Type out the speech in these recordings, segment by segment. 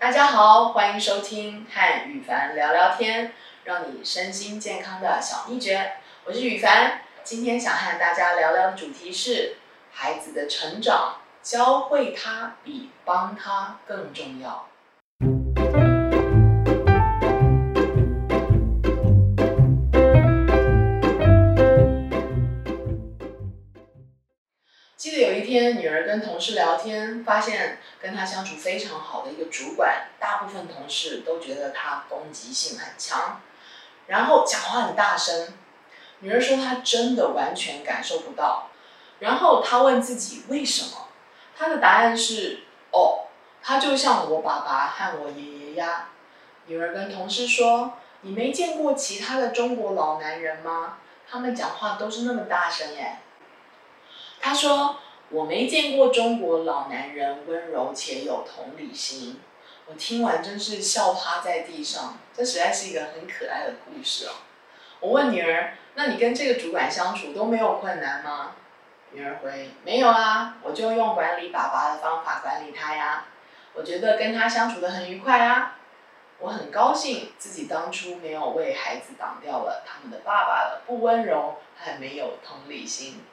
大家好，欢迎收听和雨凡聊聊天，让你身心健康的小秘诀。我是雨凡，今天想和大家聊聊的主题是孩子的成长，教会他比帮他更重要。天，女儿跟同事聊天，发现跟她相处非常好的一个主管，大部分同事都觉得他攻击性很强，然后讲话很大声。女儿说她真的完全感受不到。然后她问自己为什么，她的答案是：哦，他就像我爸爸和我爷爷呀。女儿跟同事说：“你没见过其他的中国老男人吗？他们讲话都是那么大声耶。”他说：“我没见过中国老男人温柔且有同理心。”我听完真是笑趴在地上。这实在是一个很可爱的故事哦。我问女儿：“那你跟这个主管相处都没有困难吗？”女儿回：“没有啊，我就用管理爸爸的方法管理他呀。我觉得跟他相处得很愉快啊。我很高兴自己当初没有为孩子挡掉了他们的爸爸的不温柔还没有同理心。”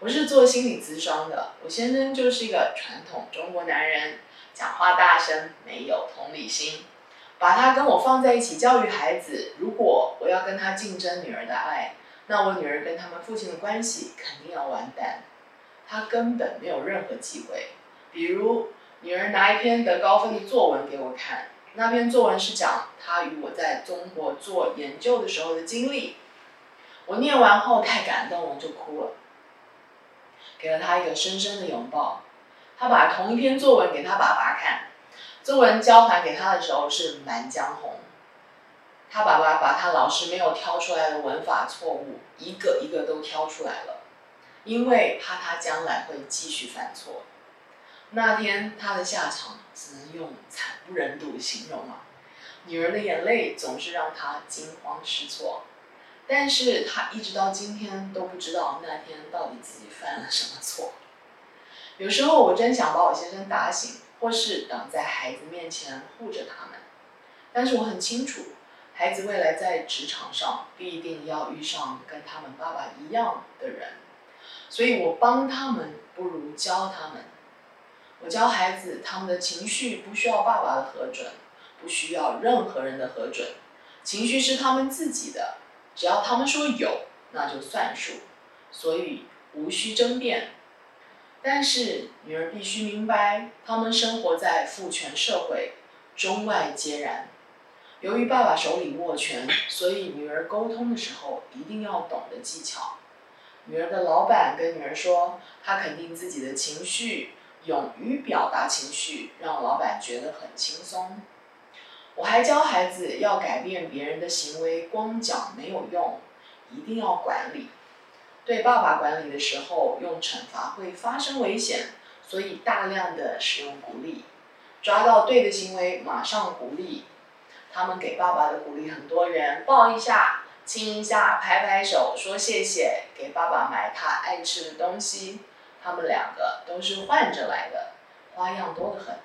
我是做心理咨商的，我先生就是一个传统中国男人，讲话大声，没有同理心。把他跟我放在一起教育孩子，如果我要跟他竞争女儿的爱，那我女儿跟他们父亲的关系肯定要完蛋。他根本没有任何机会。比如，女儿拿一篇得高分的作文给我看，那篇作文是讲他与我在中国做研究的时候的经历。我念完后太感动我，就哭了。给了他一个深深的拥抱。他把同一篇作文给他爸爸看，作文交还给他的时候是《满江红》。他爸爸把他老师没有挑出来的文法错误一个一个都挑出来了，因为怕他将来会继续犯错。那天他的下场只能用惨不忍睹形容啊！女儿的眼泪总是让他惊慌失措。但是他一直到今天都不知道那天到底自己犯了什么错。有时候我真想把我先生打醒，或是挡在孩子面前护着他们。但是我很清楚，孩子未来在职场上必定要遇上跟他们爸爸一样的人，所以我帮他们不如教他们。我教孩子，他们的情绪不需要爸爸的核准，不需要任何人的核准，情绪是他们自己的。只要他们说有，那就算数，所以无需争辩。但是女儿必须明白，他们生活在父权社会，中外皆然。由于爸爸手里握拳，所以女儿沟通的时候一定要懂得技巧。女儿的老板跟女儿说，她肯定自己的情绪，勇于表达情绪，让老板觉得很轻松。我还教孩子要改变别人的行为，光讲没有用，一定要管理。对爸爸管理的时候，用惩罚会发生危险，所以大量的使用鼓励。抓到对的行为，马上鼓励。他们给爸爸的鼓励很多元，抱一下、亲一下、拍拍手、说谢谢，给爸爸买他爱吃的东西。他们两个都是换着来的，花样多得很。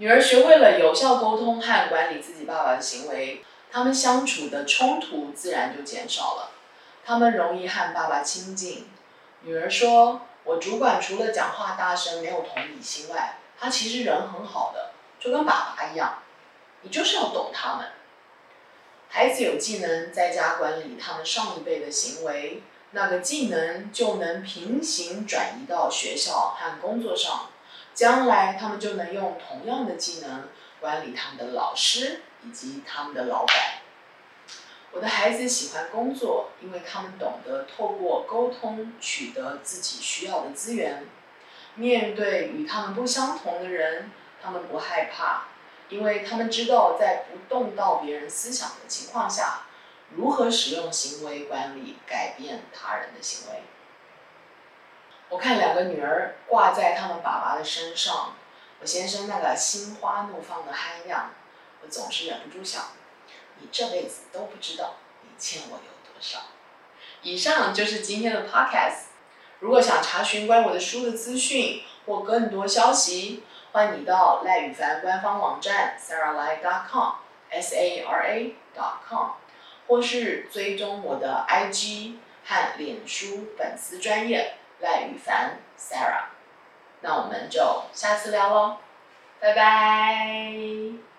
女儿学会了有效沟通和管理自己爸爸的行为，他们相处的冲突自然就减少了，他们容易和爸爸亲近。女儿说：“我主管除了讲话大声、没有同理心外，他其实人很好的，就跟爸爸一样。你就是要懂他们。孩子有技能，在家管理他们上一辈的行为，那个技能就能平行转移到学校和工作上。”将来他们就能用同样的技能管理他们的老师以及他们的老板。我的孩子喜欢工作，因为他们懂得透过沟通取得自己需要的资源。面对与他们不相同的人，他们不害怕，因为他们知道在不动到别人思想的情况下，如何使用行为管理改变他人的行为。我看两个女儿挂在他们爸爸的身上，我先生那个心花怒放的憨样，我总是忍不住想：你这辈子都不知道你欠我有多少。以上就是今天的 podcast。如果想查询关于我的书的资讯或更多消息，欢迎你到赖宇凡官方网站 sarahli.com，s a r a dot com，或是追踪我的 IG 和脸书粉丝专业赖雨凡 Sarah。那我们就下次聊喽，拜拜。